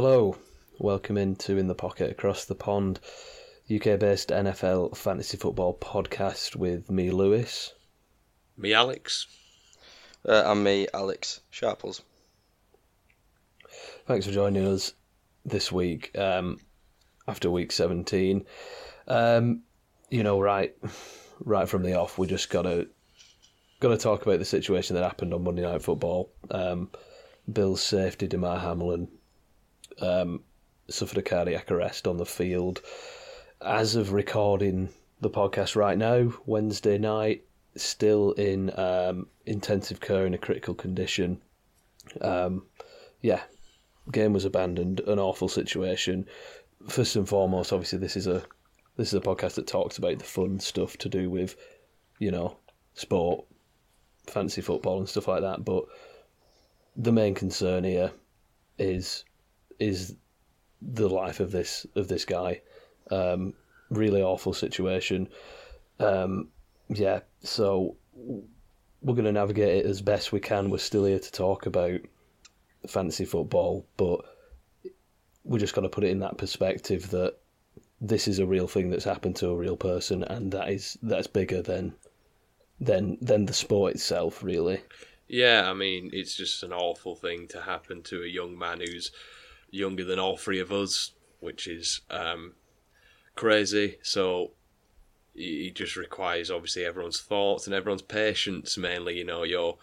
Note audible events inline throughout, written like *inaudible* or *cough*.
Hello, welcome into In the Pocket Across the Pond, UK based NFL fantasy football podcast with me, Lewis. Me, Alex. Uh, and me, Alex Sharples. Thanks for joining us this week um, after week 17. Um, you know, right, right from the off, we just gotta gotta talk about the situation that happened on Monday Night Football. Um, Bills safety, Damar Hamlin, um, suffered a cardiac arrest on the field. As of recording the podcast right now, Wednesday night, still in um, intensive care in a critical condition. Um, yeah, game was abandoned. An awful situation. First and foremost, obviously, this is a this is a podcast that talks about the fun stuff to do with, you know, sport, fancy football, and stuff like that. But the main concern here is is the life of this of this guy. Um, really awful situation. Um, yeah, so we're going to navigate it as best we can. We're still here to talk about fantasy football, but we're just got to put it in that perspective that this is a real thing that's happened to a real person, and that is that's bigger than than than the sport itself, really. Yeah, I mean, it's just an awful thing to happen to a young man who's younger than all three of us, which is um, crazy. So he just requires obviously everyone's thoughts and everyone's patience. Mainly, you know, your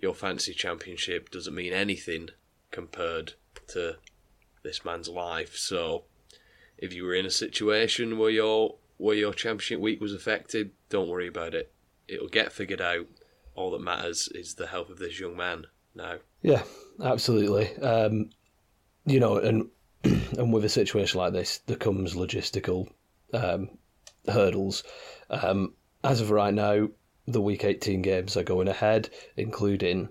your fancy championship doesn't mean anything compared to this man's life. So if you were in a situation where your where your championship week was affected, don't worry about it. It'll get figured out. All that matters is the health of this young man now. Yeah, absolutely. Um, you know, and *clears throat* and with a situation like this, there comes logistical um, hurdles. Um, as of right now, the Week 18 games are going ahead, including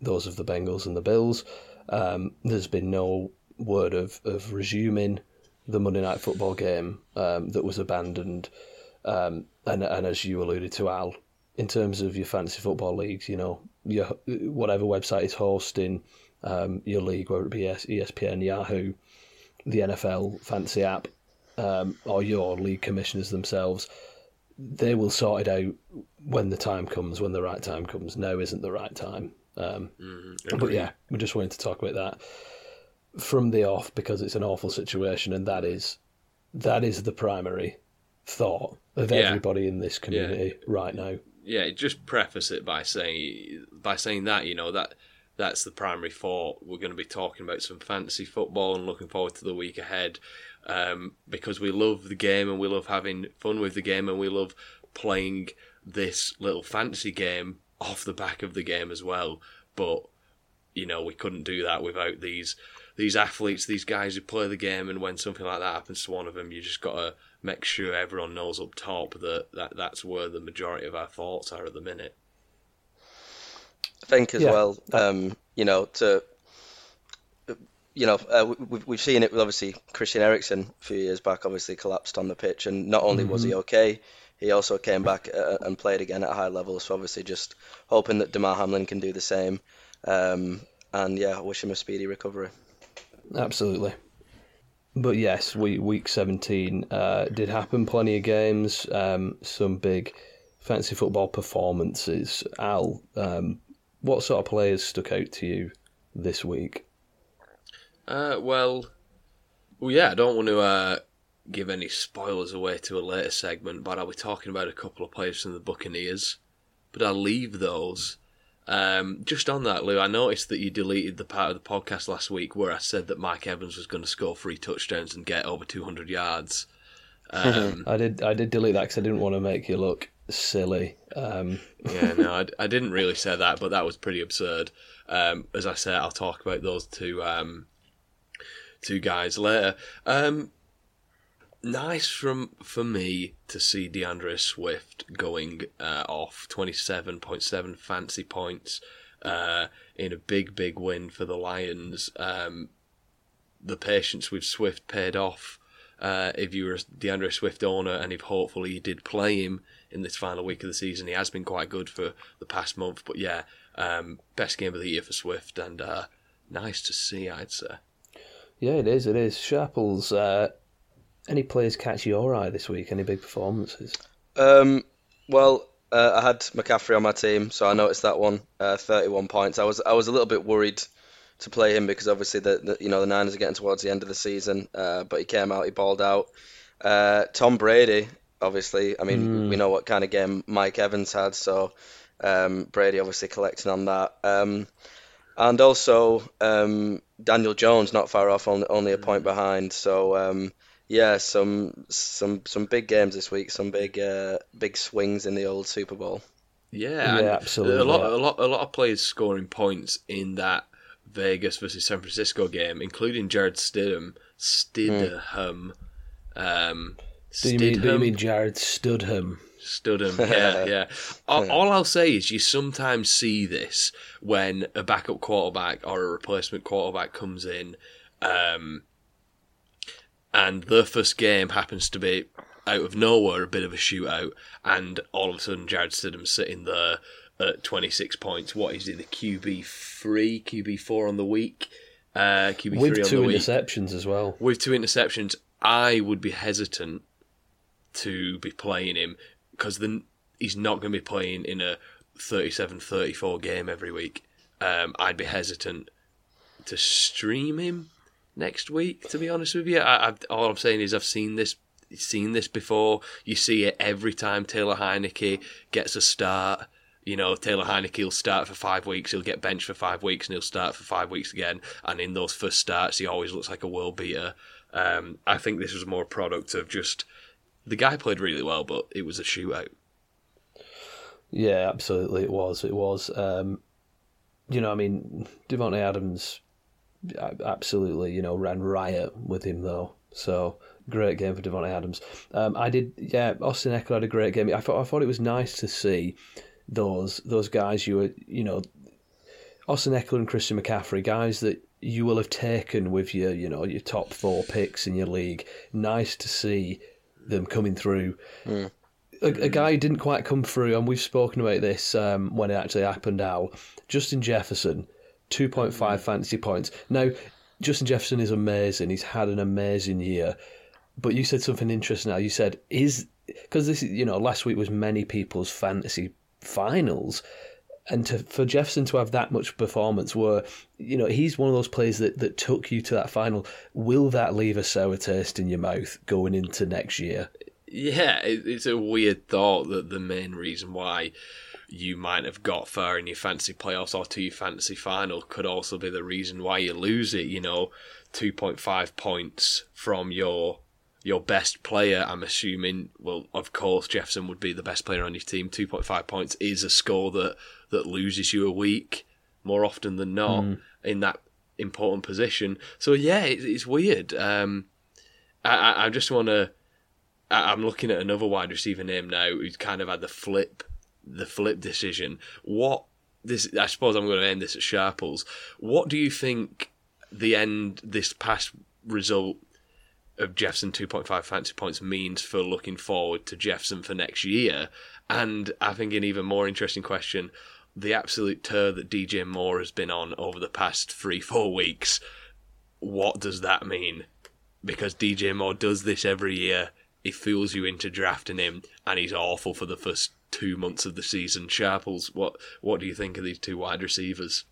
those of the Bengals and the Bills. Um, there's been no word of, of resuming the Monday Night Football game um, that was abandoned. Um, and, and as you alluded to, Al, in terms of your fantasy football leagues, you know, your whatever website is hosting um, your league, whether it be ESPN, Yahoo, the NFL fancy app, um, or your league commissioners themselves, they will sort it out when the time comes, when the right time comes. Now isn't the right time. Um, mm, but yeah, we just wanted to talk about that from the off because it's an awful situation, and that is that is the primary thought of yeah. everybody in this community yeah. right now. Yeah, just preface it by saying by saying that you know that that's the primary thought. We're going to be talking about some fantasy football and looking forward to the week ahead um, because we love the game and we love having fun with the game and we love playing this little fantasy game off the back of the game as well. But you know, we couldn't do that without these these athletes, these guys who play the game. And when something like that happens to one of them, you just got to make sure everyone knows up top that, that that's where the majority of our thoughts are at the minute. Think as yeah. well, um, you know, to you know, uh, we've we've seen it with obviously Christian Eriksen a few years back. Obviously collapsed on the pitch, and not only mm-hmm. was he mm-hmm. okay, he also came back uh, and played again at a high level. So obviously, just hoping that Damar Hamlin can do the same. Um, and yeah, I wish him a speedy recovery. Absolutely. But yes, we, week 17 uh, did happen. Plenty of games, um, some big fancy football performances. Al, um, what sort of players stuck out to you this week? Uh, well, well, yeah, I don't want to uh, give any spoilers away to a later segment, but I'll be talking about a couple of players from the Buccaneers. But I'll leave those. Um, just on that, Lou, I noticed that you deleted the part of the podcast last week where I said that Mike Evans was going to score three touchdowns and get over 200 yards. *laughs* Um, I did. I did delete that because I didn't want to make you look silly. Um. yeah, no, I, I, didn't really say that, but that was pretty absurd. Um, as I said, I'll talk about those two um, two guys later. Um, nice from for me to see D'Andre Swift going uh, off twenty seven point seven fancy points uh, in a big big win for the Lions. Um, the patience with Swift paid off. Uh, if you were a D'Andre Swift owner and if hopefully you did play him in this final week of the season. He has been quite good for the past month, but yeah, um, best game of the year for Swift and uh, nice to see, I'd say. Yeah, it is. It is. Sharples, uh, any players catch your eye this week? Any big performances? Um, well, uh, I had McCaffrey on my team, so I noticed that one. Uh, 31 points. I was I was a little bit worried to play him because obviously the, the you know the Niners are getting towards the end of the season, uh, but he came out, he balled out. Uh, Tom Brady, obviously, I mean mm. we know what kind of game Mike Evans had, so um, Brady obviously collecting on that. Um, and also um, Daniel Jones not far off, only, only a point behind. So um, yeah, some some some big games this week, some big uh, big swings in the old Super Bowl. Yeah, yeah, absolutely. A lot, a lot, a lot of players scoring points in that Vegas versus San Francisco game, including Jared Stidham. Stidham. Mm. Um, do, you mean, do you mean Jarrett Studham? Studham, *laughs* yeah, yeah. All, all, I'll say is you sometimes see this when a backup quarterback or a replacement quarterback comes in, um, and the first game happens to be out of nowhere a bit of a shootout, and all of a sudden Jarrett Stidham's sitting there at 26 points. What is it, the QB three, QB four on the week? Uh, QB with three two on the interceptions as well. With two interceptions, I would be hesitant to be playing him because then he's not going to be playing in a 37-34 game every week. Um, I'd be hesitant to stream him next week. To be honest with you, I, I, all I'm saying is I've seen this seen this before. You see it every time Taylor Heinicke gets a start. You know, Taylor Heinicke will start for five weeks, he'll get benched for five weeks, and he'll start for five weeks again. And in those first starts, he always looks like a world beater. Um, I think this was more a product of just the guy played really well, but it was a shootout. Yeah, absolutely, it was. It was. Um, you know, I mean, Davante Adams, absolutely, you know, ran riot with him though. So great game for Davante Adams. Um, I did, yeah. Austin Ekeler had a great game. I thought I thought it was nice to see those those guys you were, you know, Austin Ekeler and Christian McCaffrey, guys that you will have taken with your, you know, your top four picks in your league. Nice to see them coming through. Mm. A, a, guy who didn't quite come through, and we've spoken about this um, when it actually happened. Al Justin Jefferson, two point five mm. fantasy points. Now, Justin Jefferson is amazing. He's had an amazing year. But you said something interesting. Now you said is because this, is you know, last week was many people's fantasy finals and to, for Jefferson to have that much performance, where you know he's one of those players that, that took you to that final, will that leave a sour taste in your mouth going into next year? Yeah, it's a weird thought that the main reason why you might have got far in your fantasy playoffs or to your fantasy final could also be the reason why you lose it. You know, two point five points from your your best player, I'm assuming, well, of course, Jefferson would be the best player on your team. 2.5 points is a score that that loses you a week more often than not mm. in that important position. So yeah, it, it's weird. Um, I, I just want to. I'm looking at another wide receiver name now who's kind of had the flip, the flip decision. What this? I suppose I'm going to end this at Sharples. What do you think the end this past result of Jefferson 2.5 fantasy points means for looking forward to Jefferson for next year? And I think an even more interesting question: the absolute tour that DJ Moore has been on over the past three, four weeks, what does that mean? Because DJ Moore does this every year. He fools you into drafting him, and he's awful for the first two months of the season. Sharples, what what do you think of these two wide receivers?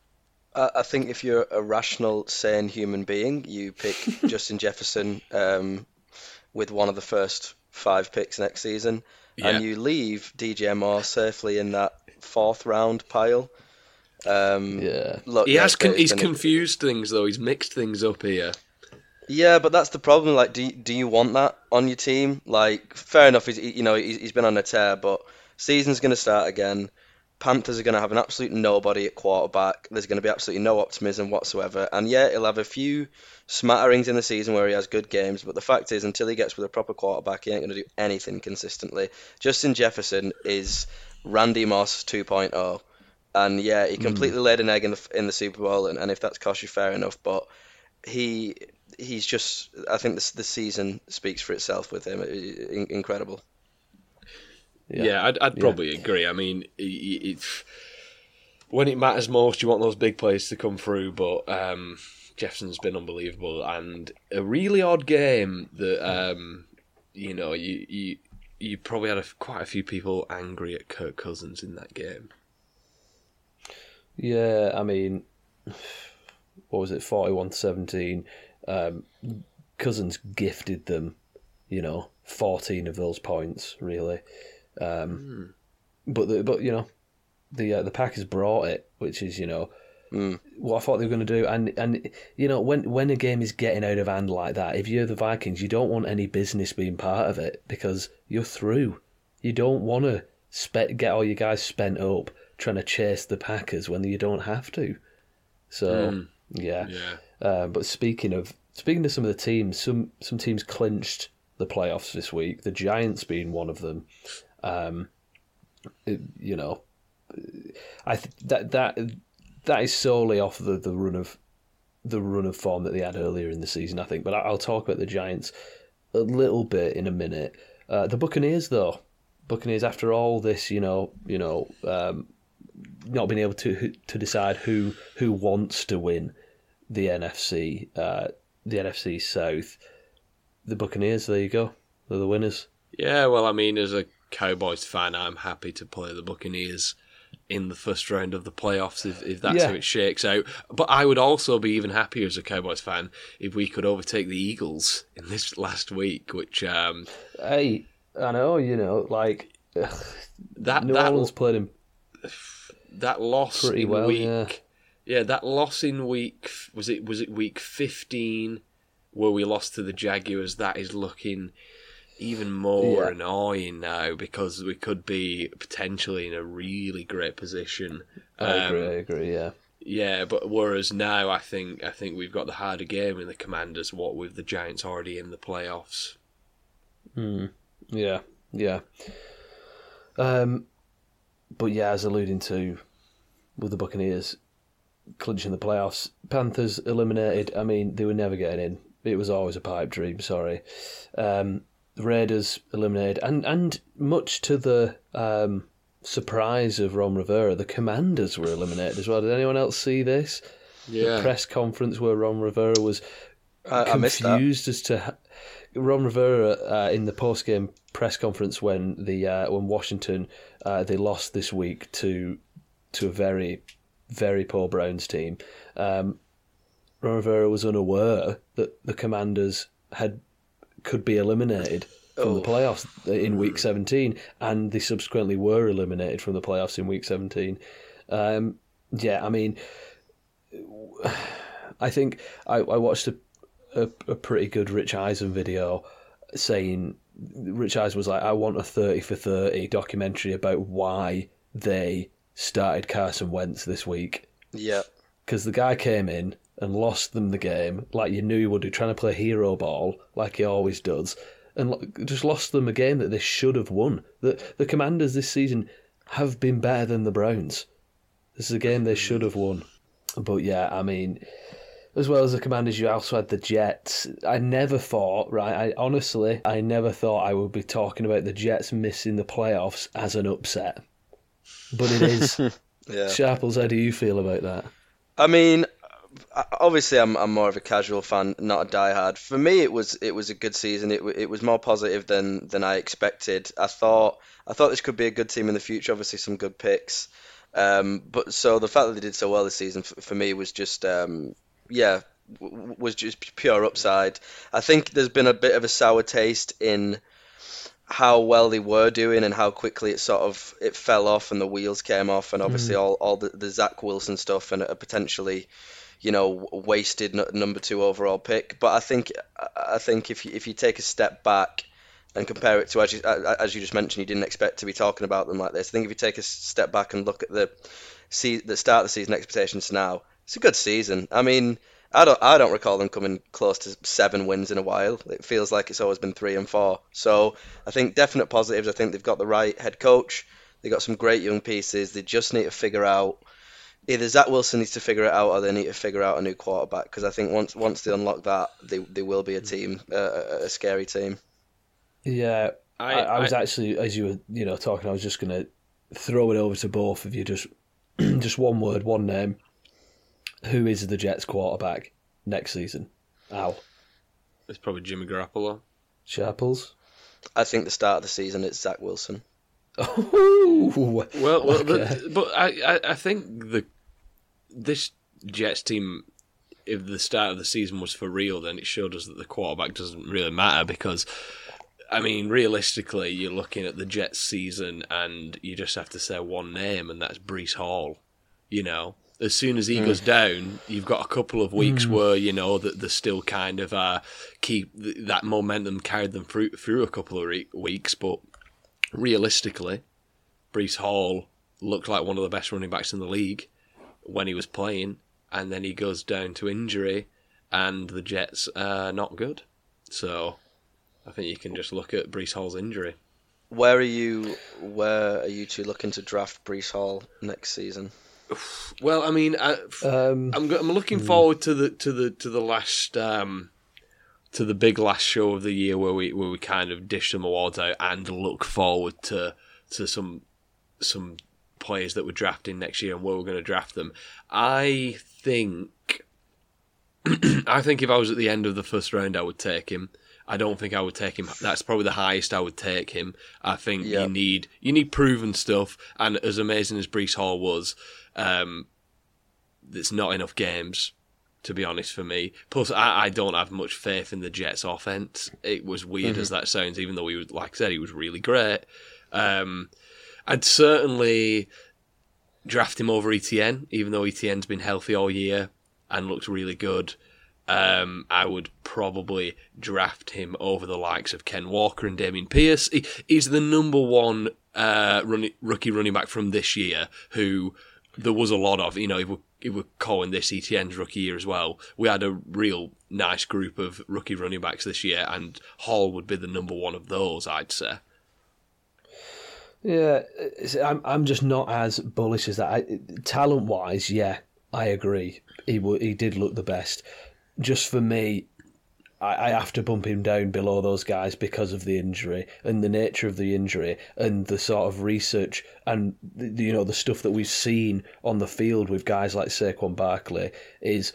I think if you're a rational, sane human being, you pick *laughs* Justin Jefferson um, with one of the first five picks next season, yeah. and you leave DJ Moore safely in that fourth round pile. Um, yeah, look, he has con- he's confused things though. He's mixed things up here. Yeah, but that's the problem. Like, do you, do you want that on your team? Like, fair enough. He's you know he's, he's been on a tear, but season's going to start again. Panthers are going to have an absolute nobody at quarterback. There's going to be absolutely no optimism whatsoever. And yeah, he'll have a few smatterings in the season where he has good games, but the fact is, until he gets with a proper quarterback, he ain't going to do anything consistently. Justin Jefferson is Randy Moss 2.0. And yeah, he hmm. completely mm. laid an egg in the in the Super Bowl, and, and if that's cost you, fair enough. But he he's just I think this the season speaks for itself with him. In, incredible. Yeah, yeah I'd, I'd probably yeah. agree. I mean, it, when it matters most, you want those big plays to come through, but um, Jefferson's been unbelievable, and a really odd game that um, you know you you you probably had a, quite a few people angry at Kirk Cousins in that game. Yeah, I mean, what was it, 41 17? Um, Cousins gifted them, you know, 14 of those points, really. Um, mm. But, the, but you know, the uh, the Packers brought it, which is, you know, mm. what I thought they were going to do. And, and you know, when, when a game is getting out of hand like that, if you're the Vikings, you don't want any business being part of it because you're through. You don't want to spe- get all your guys spent up trying to chase the Packers when you don't have to. So mm. yeah. yeah. Uh, but speaking of speaking of some of the teams, some some teams clinched the playoffs this week. The Giants being one of them. Um, it, you know, I th- that that that is solely off the, the run of the run of form that they had earlier in the season, I think. But I'll talk about the Giants a little bit in a minute. Uh, the Buccaneers, though, Buccaneers, after all this, you know, you know, um, not being able to to decide who who wants to win the NFC, uh, the NFC South. The Buccaneers, there you go, they're the winners. Yeah, well, I mean, as a Cowboys fan, I'm happy to play the Buccaneers in the first round of the playoffs if, if that's yeah. how it shakes out. But I would also be even happier as a Cowboys fan if we could overtake the Eagles in this last week, which um, hey, I know you know like *sighs* that New that Orleans played him *sighs* that loss Pretty in well, week yeah. yeah that loss in week was it was it week 15 where we lost to the Jaguars that is looking even more Yeah. annoying now because we could be potentially in a really great position I Um, agree, I agree, yeah. yeah but whereas now I think I think we've got the harder game in the Commanders what with the Giants already in the playoffs Yeah, yeah. Um, but yeah, as alluding to with the Buccaneers clinching the playoffs, Panthers eliminated. I mean, they were never getting in. It was always a pipe dream. Sorry. Um, the Raiders eliminated, and and much to the um, surprise of Ron Rivera, the Commanders were eliminated as well. Did anyone else see this? The press conference where Ron Rivera was I, I confused as to Ron Rivera uh, in the post game press conference when the uh, when Washington uh, they lost this week to to a very very poor Browns team. Um, Ron Rivera was unaware that the Commanders had could be eliminated from the Oh. playoffs in week 17 and they subsequently were eliminated from the playoffs in week 17 um, yeah i mean *sighs* i think i, I watched a, a, a pretty good rich eisen video saying rich eisen was like i want a 30 for 30 documentary about why they started carson wentz this week Yeah. because the guy came in and lost them the game like you knew he would do, trying to play hero ball like he always does, and just lost them a game that they should have won. The the Commanders this season have been better than the Browns. This is a game they should have won. But yeah, I mean, as well as the Commanders, you also had the Jets. I never thought, right? I honestly, I never thought I would be talking about the Jets missing the playoffs as an upset. But it is. *laughs* Yeah. Sharples, how do you feel about that? I mean, obviously, I'm I'm more of a casual fan, not a diehard. For me, it was it was a good season. It it was more positive than than I expected. I thought I thought this could be a good team in the future. Obviously, some good picks. Um, but so the fact that they did so well this season for, for me was just um, yeah was just pure upside. I think there's been a bit of a sour taste in how well they were doing and how quickly it sort of it fell off and the wheels came off and hmm. obviously all, all the, the Zach Wilson stuff and a potentially you know wasted n- number two overall pick. But I think I think if you, if you take a step back and compare it to as you, as you just mentioned you didn't expect to be talking about them like this. I think if you take a step back and look at the see the start of the season expectations now it's a good season. I mean I don't I don't recall them coming close to seven wins in a while. It feels like it's always been three and four. So I think definite positives. I think they've got the right head coach. They've got some great young pieces. They just need to figure out either Zach Wilson needs to figure it out or they need to figure out a new quarterback because I think once once they unlock that, they they will be a team, uh, a a scary team. Yeah, I, I- I, was I- actually, as you were, you know, talking, I was just going to throw it over to both of you. Just, *clears throat* just one word, one name. Who is the Jets quarterback? next season? Al? It's probably Jimmy Garoppolo. Sharples? I think the start of the season it's Zach Wilson. *laughs* Oh, well, well okay. but, but I, I, I think the this Jets team, if the start of the season was for real, then it showed us that the quarterback doesn't really matter because, I mean, realistically, you're looking at the Jets season and you just have to say one name, and that's Breece Hall. You know, as soon as he mm. goes down, you've got a couple of weeks mm. where you know that they're still kind of uh, keep that momentum carried them through through a couple of re- weeks. But realistically, Breece Hall looked like one of the best running backs in the league when he was playing, and then he goes down to injury, and the Jets are not good. So I think you can just look at Breece Hall's injury. Where are you? Where are you two looking to draft Breece Hall next season? Well, I mean, I, um, I'm I'm looking forward to the to the to the last um, to the big last show of the year where we where we kind of dish some awards out and look forward to to some some players that we're drafting next year and where we're going to draft them. I think *clears throat* I think if I was at the end of the first round, I would take him. I don't think I would take him. That's probably the highest I would take him. I think yep. you need you need proven stuff, and as amazing as Breece Hall was, um, there's not enough games to be honest for me. Plus, I, I, don't have much faith in the Jets' offense. It was weird mm-hmm. as that sounds, even though he was, like I said, he was really great. Um, I'd certainly draft him over ETN, even though ETN's been healthy all year and looked really good. Um, I would probably draft him over the likes of Ken Walker and Dameon Pierce. He, he's the number one uh, rookie running back from this year who there was a lot of. You know, if we're, if we're calling this ETN's rookie year as well, we had a real nice group of rookie running backs this year, and Hall would be the number one of those, I'd say. Yeah, I'm I'm just not as bullish as that. Talent wise, yeah, I agree. He he did look the best. Just for me, I, I have to bump him down below those guys because of the injury and the nature of the injury and the sort of research and the, you know the stuff that we've seen on the field with guys like Saquon Barkley is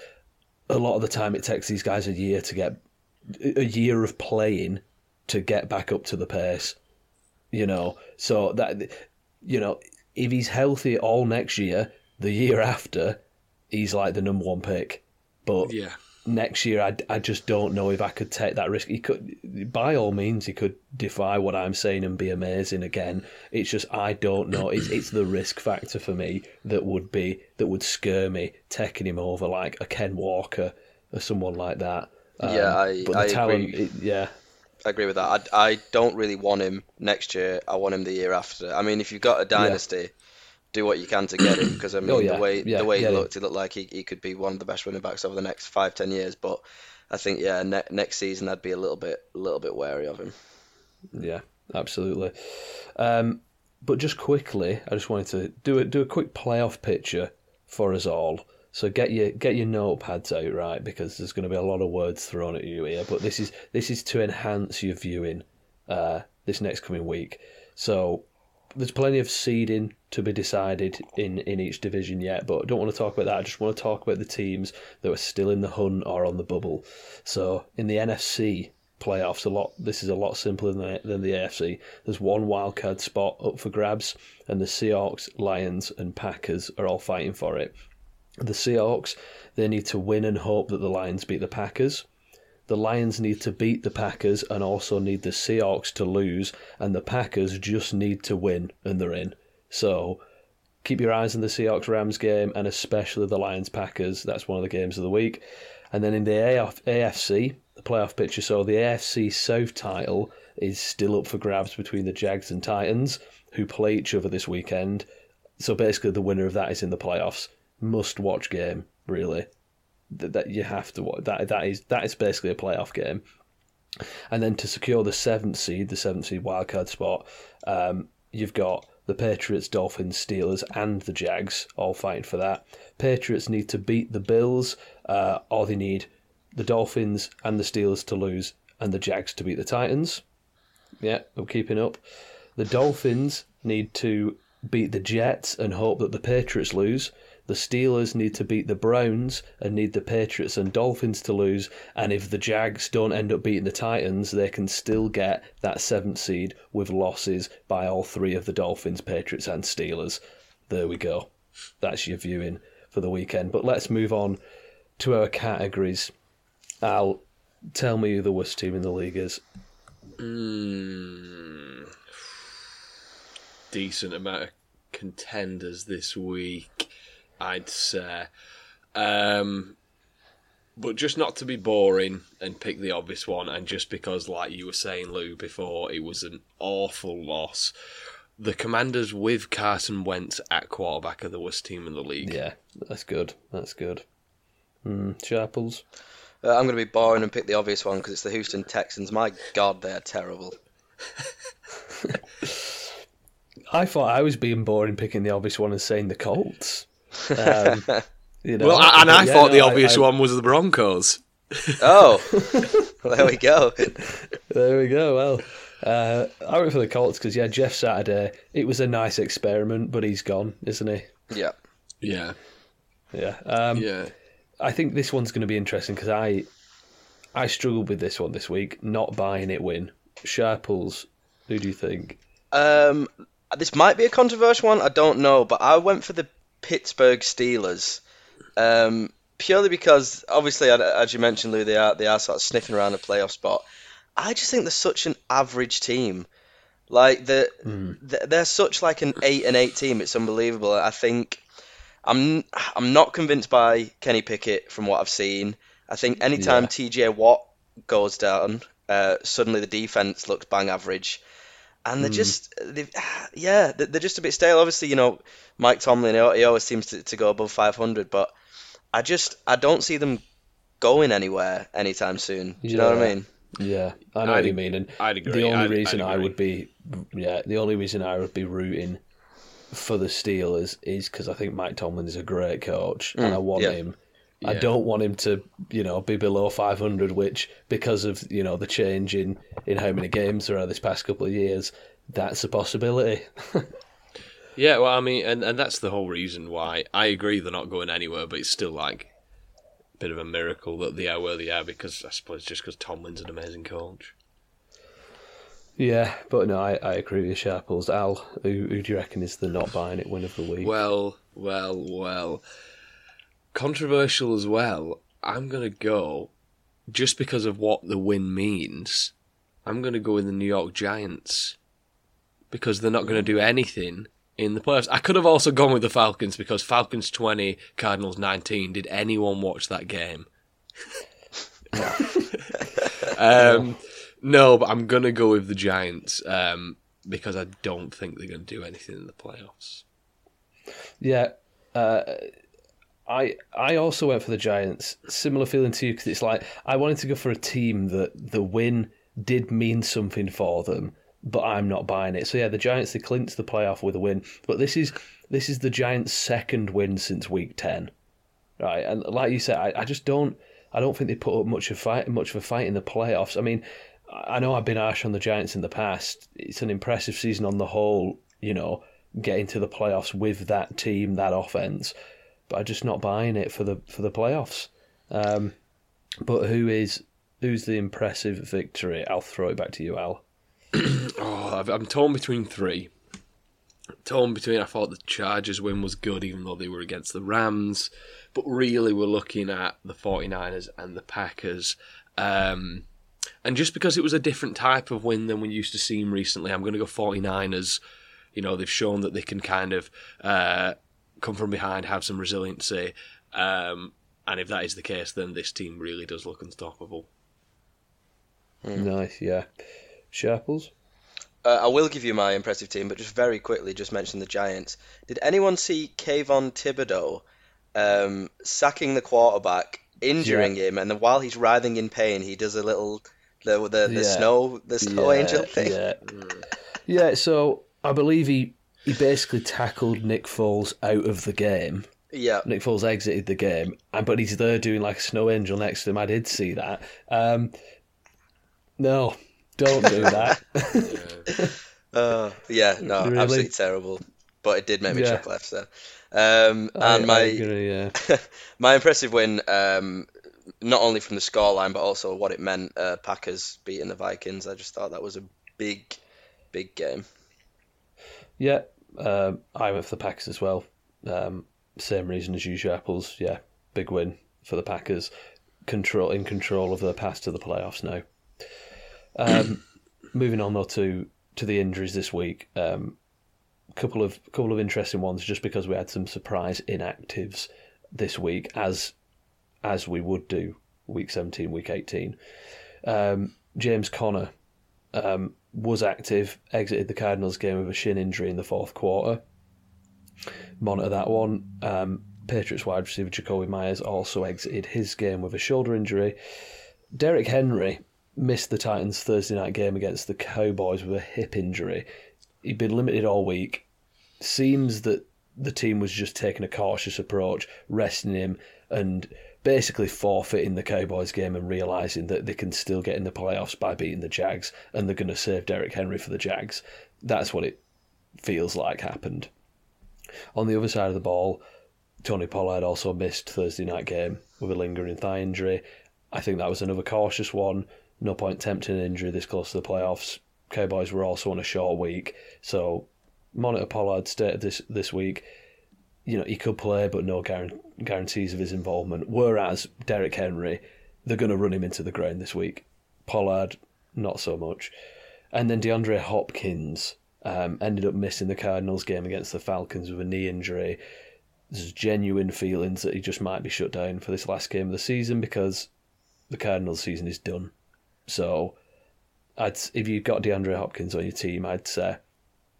a lot of the time it takes these guys a year to get a year of playing to get back up to the pace you know, so that you know, if he's healthy all next year, the year after, he's like the number one pick. But yeah. Next year, I, I just don't know if I could take that risk. He could, by all means, he could defy what I'm saying and be amazing again. It's just I don't know. It's it's the risk factor for me that would be that would scare me taking him over like a Ken Walker or someone like that. Um, yeah, I, but the I talent, agree. It, yeah, I agree with that. I, I don't really want him next year. I want him the year after. I mean, if you've got a dynasty. Do what you can to get him because I *clears throat* mean, oh, yeah. the way yeah, the way he looked, he looked like he, he could be one of the best running backs over the next five ten years. But I think yeah, ne- next season I'd be a little bit a little bit wary of him. Yeah, absolutely. Um, but just quickly, I just wanted to do a do a quick playoff picture for us all. So get your get your notepads out, right? Because there's going to be a lot of words thrown at you here. But this is this is to enhance your viewing uh, this next coming week. So there's plenty of seeding to be decided in, in each division yet, but I don't want to talk about that. I just want to talk about the teams that are still in the hunt or on the bubble. So in the NFC playoffs, a lot this is a lot simpler than the, than the AFC. There's one wildcard spot up for grabs, and the Seahawks, Lions, and Packers are all fighting for it. The Seahawks, they need to win and hope that the Lions beat the Packers. The Lions need to beat the Packers and also need the Seahawks to lose, and the Packers just need to win and they're in. So keep your eyes on the Seahawks Rams game and especially the Lions Packers. That's one of the games of the week. And then in the AFC, the playoff picture, so the AFC South title is still up for grabs between the Jags and Titans, who play each other this weekend. So basically, the winner of that is in the playoffs must watch game, really. That, that you have to watch. That that is that is basically a playoff game. And then to secure the seventh seed, the seventh seed wildcard spot, um, you've got the Patriots, Dolphins, Steelers, and the Jags all fighting for that. Patriots need to beat the Bills, uh, or they need the Dolphins and the Steelers to lose, and the Jags to beat the Titans. Yeah, I'm keeping up. The Dolphins need to beat the Jets and hope that the Patriots lose. The Steelers need to beat the Browns and need the Patriots and Dolphins to lose. And if the Jags don't end up beating the Titans, they can still get that seventh seed with losses by all three of the Dolphins, Patriots, and Steelers. There we go. That's your viewing for the weekend. But let's move on to our categories. Al, tell me who the worst team in the league is. Mm, decent amount of contenders this week, I'd say. Um, but just not to be boring and pick the obvious one, and just because, like you were saying, Lou, before, it was an awful loss. The Commanders with Carson Wentz at quarterback are the worst team in the league. Yeah, that's good. That's good. Mm, Sharples? Uh, I'm going to be boring and pick the obvious one because it's the Houston Texans. My God, they're terrible. *laughs* I thought I was being boring picking the obvious one and saying the Colts. Um, *laughs* you know, well, and I yeah, thought no, the obvious I, I... one was the Broncos. *laughs* oh, *laughs* well, there we go. there we go. Well, uh, I went for the Colts because yeah, Jeff Saturday. It was a nice experiment, but he's gone, isn't he? Yeah. Yeah. Yeah. Um, yeah. I think this one's going to be interesting because I I struggled with this one this week, not buying it win. Sharples, who do you think? Um, this might be a controversial one. I don't know, but I went for the Pittsburgh Steelers. Um, purely because, obviously, as you mentioned, Lou, they are they are sort of sniffing around a playoff spot. I just think they're such an average team. Like they're, mm. they're such like an eight and eight team. It's unbelievable. I think I'm I'm not convinced by Kenny Pickett from what I've seen. I think anytime yeah. TJ Watt goes down, uh, suddenly the defense looks bang average, and they're mm. just *sighs* yeah they're just a bit stale. Obviously, you know Mike Tomlin he always seems to, to go above 500, but I just I don't see them going anywhere anytime soon. Do you yeah. know what I mean? Yeah, I know I'd, what you mean. And I'd agree. The only I'd, reason I'd I would be, yeah, the only reason I would be rooting for the Steelers is because I think Mike Tomlin is a great coach, mm, and I want yeah. him. Yeah. I don't want him to, you know, be below 500, which because of you know the change in in how many games there are this past couple of years, that's a possibility. *laughs* yeah, well, I mean, and and that's the whole reason why I agree they're not going anywhere, but it's still like a bit of a miracle that they are where they are because I suppose just because Tomlin's an amazing coach. Yeah, but no, I, I agree with Sharples. Al, who, who do you reckon is the not buying it win of the week? Well, well, well. Controversial as well. I'm going to go, just because of what the win means, I'm going to go with the New York Giants. Because they're not going to do anything in the playoffs. I could have also gone with the Falcons because Falcons 20, Cardinals 19. Did anyone watch that game? *laughs* um, no, but I'm gonna go with the Giants um, because I don't think they're gonna do anything in the playoffs. Yeah, uh, I I also went for the Giants. Similar feeling to you because it's like I wanted to go for a team that the win did mean something for them, but I'm not buying it. So yeah, the Giants they clinched the playoff with a win, but this is this is the Giants' second win since week ten, right? And like you said, I, I just don't I don't think they put up much of fight much of a fight in the playoffs. I mean, I know I've been harsh on the Giants in the past. It's an impressive season on the whole, you know, getting to the playoffs with that team, that offense. But I'm just not buying it for the for the playoffs. Um, but who is who's the impressive victory? I'll throw it back to you, Al. *clears throat* oh, I'm torn between three. Torn between. I thought the Chargers win was good, even though they were against the Rams. But really, we're looking at the 49ers and the Packers. Um, and just because it was a different type of win than we used to see recently, I'm going to go 49ers. You know, they've shown that they can kind of uh, come from behind, have some resiliency. Um, and if that is the case, then this team really does look unstoppable. Hmm. Nice, yeah. Sharples? Uh, I will give you my impressive team, but just very quickly, just mention the Giants. Did anyone see Kayvon Thibodeaux um, sacking the quarterback, injuring yeah. him, and then while he's writhing in pain, he does a little the the, the yeah. snow the snow yeah, angel thing. Yeah. yeah, so I believe he he basically tackled Nick Foles out of the game. Yeah. Nick Foles exited the game, and but he's there doing like a snow angel next to him. I did see that. Um, no, don't do that. *laughs* *laughs* uh, yeah, no, really? absolutely terrible. but it did make me yeah. chuckle after. Um, and I, my I agree, yeah. *laughs* my impressive win, um, not only from the scoreline but also what it meant. Uh, Packers beating the Vikings. I just thought that was a big, big game. Yeah, um, I went for the Packers as well. Um, same reason as usual. Apples. Yeah, big win for the Packers. Control in control of their path to the playoffs now. Um, *coughs* moving on though to to the injuries this week. Um, couple of couple of interesting ones just because we had some surprise inactives this week as as we would do week 17 week 18 um, James Conner um, was active exited the Cardinals game with a shin injury in the fourth quarter. Monitor that one. Um, Patriots wide receiver Jakobi Meyers also exited his game with a shoulder injury. Derrick Henry missed the Titans Thursday night game against the Cowboys with a hip injury. He'd been limited all week. Seems that the team was just taking a cautious approach, resting him and basically forfeiting the Cowboys game and realizing that they can still get in the playoffs by beating the Jags and they're going to save Derrick Henry for the Jags. That's what it feels like happened. On the other side of the ball, Tony Pollard also missed Thursday night game with a lingering thigh injury. I think that was another cautious one. No point tempting an injury this close to the playoffs. Cowboys were also on a short week, so monitor Pollard stated this this week. You know he could play, but no guarantees of his involvement. Whereas Derrick Henry, they're going to run him into the ground this week. Pollard, not so much. And then DeAndre Hopkins um, ended up missing the Cardinals game against the Falcons with a knee injury. There's genuine feelings that he just might be shut down for this last game of the season because the Cardinals season is done. So I'd if you've got DeAndre Hopkins on your team, I'd say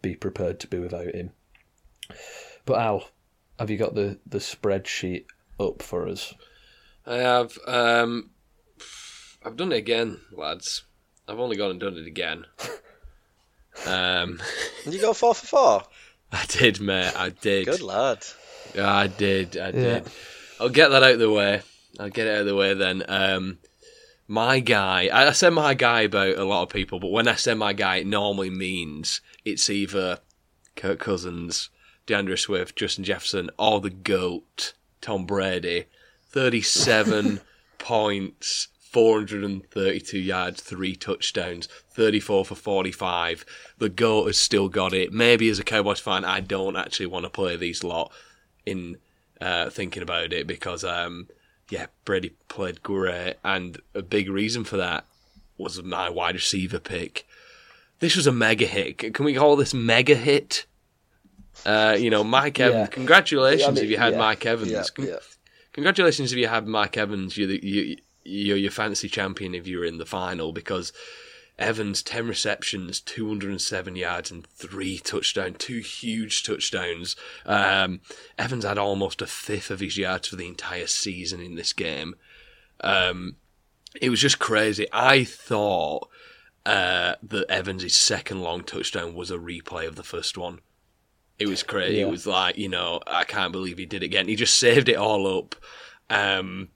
be prepared to be without him. But Al, have you got the, the spreadsheet up for us? I have. Um, I've done it again, lads. I've only gone and done it again. *laughs* um, you got four for four. *laughs* I did, mate. I did. Good lad. I did. I did. Yeah. I'll get that out of the way. I'll get it out of the way then. Um, my guy. I say my guy about a lot of people, but when I say my guy, it normally means it's either Kirk Cousins, D'Andre Swift, Justin Jefferson, or the GOAT, Tom Brady. 37 *laughs* points, 432 yards, three touchdowns, 34 for 45. The GOAT has still got it. Maybe as a Cowboys fan, I don't actually want to play these lot in uh, thinking about it because um, yeah, Brady played great, and a big reason for that was my wide receiver pick. This was a mega hit. Can we call this mega hit? Uh, you know, Mike Evans. Yeah. Congratulations I mean, if you had yeah, Mike Evans. Yeah, congratulations if you had Mike Evans. You're, the, you, you're your fantasy champion if you were in the final because Evans, 10 receptions, 207 yards, and three touchdowns, two huge touchdowns. Um, Evans had almost a fifth of his yards for the entire season in this game. Um, it was just crazy. I thought uh, that Evans' second long touchdown was a replay of the first one. It was crazy. Yeah. It was like, you know, I can't believe he did it again. He just saved it all up. Um,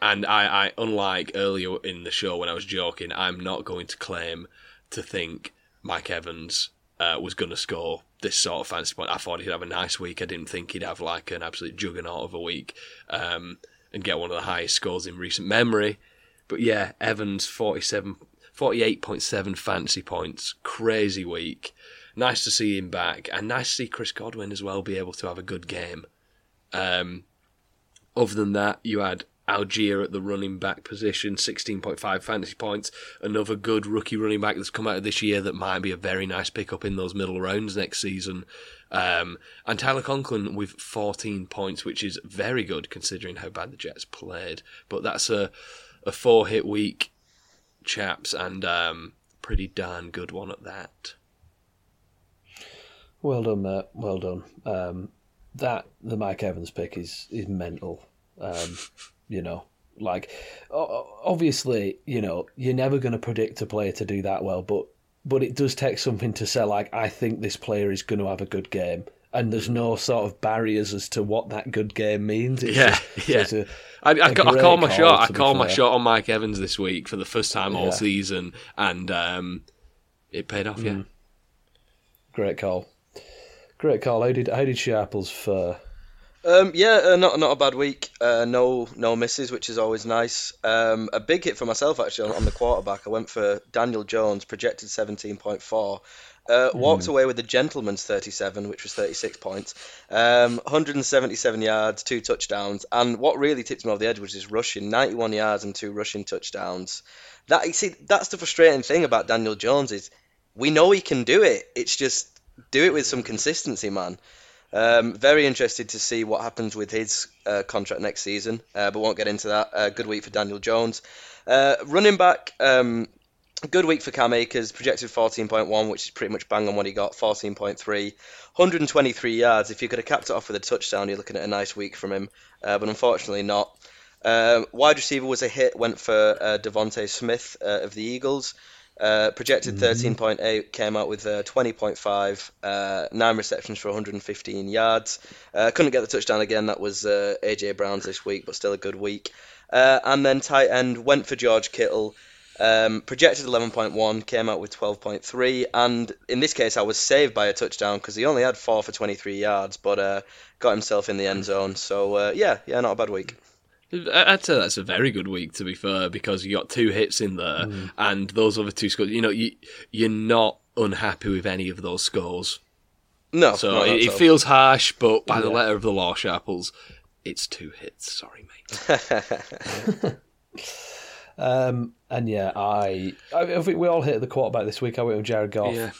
and I, I, unlike earlier in the show when I was joking, I'm not going to claim to think Mike Evans uh, was going to score this sort of fantasy point. I thought he'd have a nice week. I didn't think he'd have like an absolute juggernaut of a week um, and get one of the highest scores in recent memory. But yeah, Evans 47, 48.7 fantasy points, crazy week. Nice to see him back, and nice to see Chris Godwin as well be able to have a good game. Um, other than that, you had Allgeier at the running back position, 16.5 fantasy points. Another good rookie running back that's come out of this year that might be a very nice pickup in those middle rounds next season. Um, and Tyler Conklin with 14 points, which is very good considering how bad the Jets played. But that's a, a four hit week, chaps, and um, pretty darn good one at that. Well done, Matt. Well done. Um, that the Mike Evans pick is is mental. Um, you know. Like, obviously, you know, you're never going to predict a player to do that well, but but it does take something to say, like, I think this player is going to have a good game. And there's no sort of barriers as to what that good game means. It's yeah, just, yeah. A, I, I, I call my shot. I call my shot on Mike Evans this week for the first time all yeah. season, and um, it paid off. Yeah, mm. great call. Great Carl. How did how did Sharples fare? Um, yeah, uh, not not a bad week. Uh, no no misses, which is always nice. Um, a big hit for myself actually on, on, the quarterback. I went for Daniel Jones, projected seventeen point four. Uh, walked mm. away with the gentleman's 37, which was 36 points, um, 177 yards, two touchdowns, and what really tipped me over the edge was his rushing, 91 yards and two rushing touchdowns. That you see, that's the frustrating thing about Daniel Jones is we know he can do it. It's just do it with some consistency, man. Um, very interested to see what happens with his uh, contract next season, uh, but won't get into that. Uh, good week for Daniel Jones. Uh, running back, um, good week for Cam Akers, projected 14.1, which is pretty much bang on what he got, 14.3. 123 yards. If you could have capped it off with a touchdown, you're looking at a nice week from him, uh, but unfortunately not. Uh, wide receiver was a hit, went for DeVonta Smith of the Eagles. Uh, projected mm-hmm. 13.8, came out with uh, 20.5, uh, nine receptions for 115 yards. Uh, couldn't get the touchdown again. That was uh, AJ Brown's this week, but still a good week. Uh, and then tight end went for George Kittle. Um, projected 11.1, came out with 12.3, and in this case, I was saved by a touchdown because he only had four for 23 yards, but got himself in the end zone. So yeah, yeah, not a bad week. I'd say that's a very good week to be fair because you got two hits in there mm. and those other two scores. You know, you you're not unhappy with any of those scores. No, so no, it, it feels harsh, but by yeah. the letter of the law, Sharples, it's two hits. Sorry, mate. *laughs* um, and yeah, I, I think we all hit the quarterback this week. I went with Jared Goff. Yeah.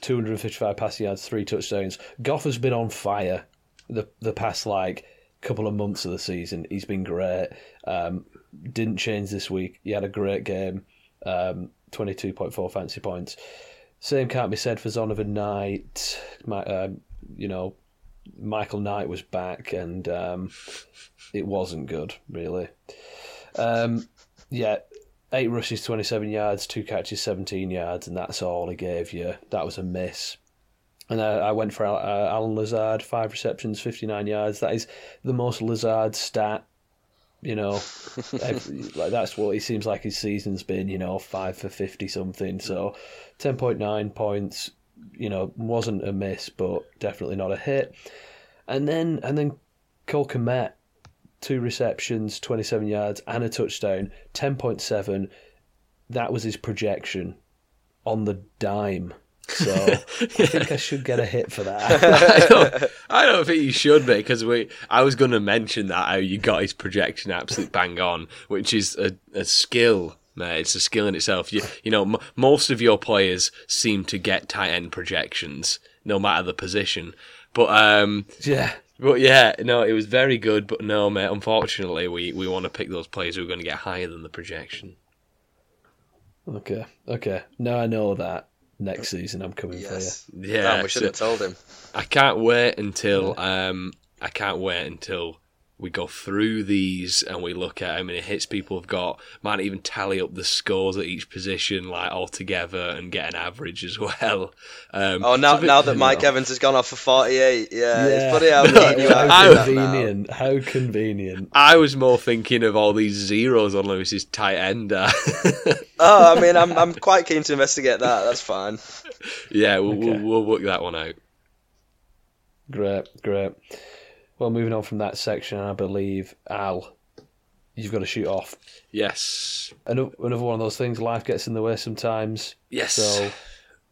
255 passing yards, three touchdowns. Goff has been on fire the the past like couple of months of the season. He's been great. Um, didn't change this week. He had a great game. Um, 22.4 fancy points. Same can't be said for Zonovan Knight. My, um, you know, Michael Knight was back and um, it wasn't good, really. Um, yeah, eight rushes, 27 yards, two catches, 17 yards, and that's all he gave you. That was a miss. And I, I went for uh, Allen Lazard, five receptions, 59 yards. That is the most Lazard stat you know, *laughs* like that's what he seems like his season's been. You know, five for fifty something. So, ten point nine points. You know, wasn't a miss, but definitely not a hit. And then and then Cole Kmet, two receptions, twenty seven yards, and a touchdown. Ten point seven. That was his projection on the dime. So *laughs* I think I should get a hit for that. *laughs* I, *laughs* don't, I, don't, think you should mate, because we. I was going to mention that how you got his projection absolute bang on, which is a, a skill. Mate, it's a skill in itself. You, you know, m- most of your players seem to get tight end projections, no matter the position. But um, yeah, but yeah, no, it was very good. But no, mate, unfortunately, we, we want to pick those players who are going to get higher than the projection. Okay, okay. Now I know that next season I'm coming yes. for you. Yeah, Man, we should have told him. I can't wait until um, I can't wait until we go through these and we look at how many hits people have got. Might even tally up the scores at each position, like all together, and get an average as *laughs* well. Um, oh, now bit, now that Mike know. Evans has gone off for forty-eight, yeah, yeah. it's funny how *laughs* no, how convenient. How convenient. I was more thinking of all these zeros on Lewis's tight end. *laughs* oh, I mean, I'm I'm quite keen to investigate that. That's fine. Yeah, we'll, okay. we'll, we'll work that one out. Great, great. Well, moving on from that section, I believe Al, you've got to shoot off. Yes. Another one of those things. Life gets in the way sometimes. Yes. So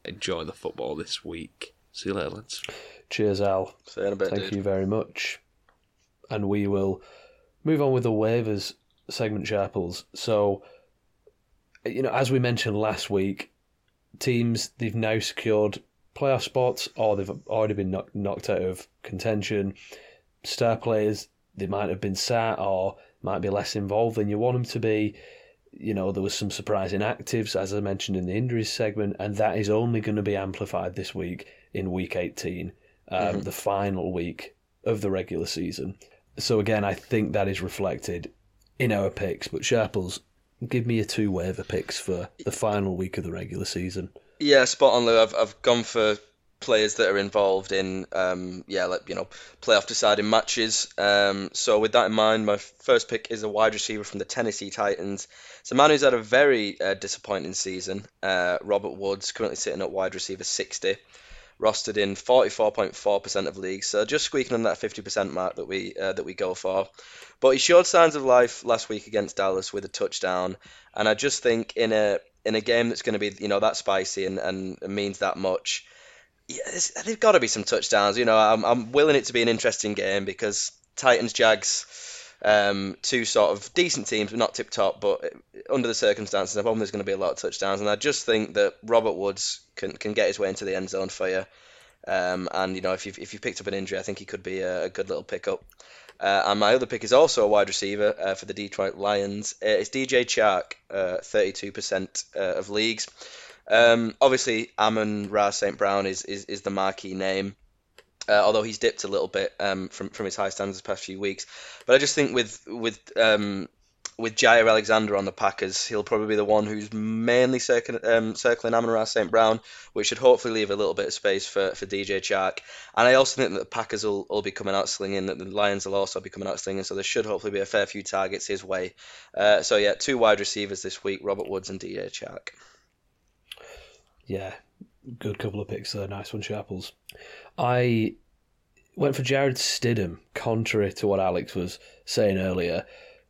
enjoy the football this week. See you later, lads. Cheers, Al. See you in a bit, Thank dude. you very much. And we will move on with the waivers segment, Sharples. So, you know, as we mentioned last week, teams they've now secured playoff spots or they've already been knocked out of contention star players, they might have been sat or might be less involved than you want them to be. You know, there was some surprising actives, as I mentioned in the injuries segment, and that is only going to be amplified this week in week 18, um, mm-hmm. the final week of the regular season. So, again, I think that is reflected in our picks. But Sharples, give me your two waiver picks for the final week of the regular season. Yeah, spot on, Lou. I've, I've gone for players that are involved in um, yeah like you know playoff deciding matches. Um, so with that in mind my first pick is a wide receiver from the Tennessee Titans. It's a man who's had a very uh, disappointing season. Uh, Robert Woods currently sitting at wide receiver 60 rostered in 44.4% of leagues, so just squeaking on that 50% mark that we uh, that we go for. But he showed signs of life last week against Dallas with a touchdown, and I just think in a in a game that's going to be you know that spicy and, and means that much, yeah, there's got to be some touchdowns. You know, I'm I'm willing it to be an interesting game because Titans Jags. Um, two sort of decent teams, but not tip top. But under the circumstances, I think there's going to be a lot of touchdowns, and I just think that Robert Woods can can get his way into the end zone for you. Um, and you know, if you if you picked up an injury, I think he could be a, a good little pickup. Uh, and my other pick is also a wide receiver uh, for the Detroit Lions. Uh, it's DJ Chark, 32% uh, uh, of leagues. Um, obviously, Amon-Ra St. Brown is, is, is the marquee name. Uh, although he's dipped a little bit um, from from his high standards the past few weeks. But I just think with with um, with Jaire Alexander on the Packers, he'll probably be the one who's mainly circling, um, circling Amon-Ra St. Brown, which should hopefully leave a little bit of space for, for DJ Chark. And I also think that the Packers will, will be coming out slinging, that the Lions will also be coming out slinging, so there should hopefully be a fair few targets his way. Uh, so, yeah, two wide receivers this week Robert Woods and DJ Chark. Yeah, good couple of picks there. Nice one, Sharples. I went for Jarrett Stidham, contrary to what Alex was saying earlier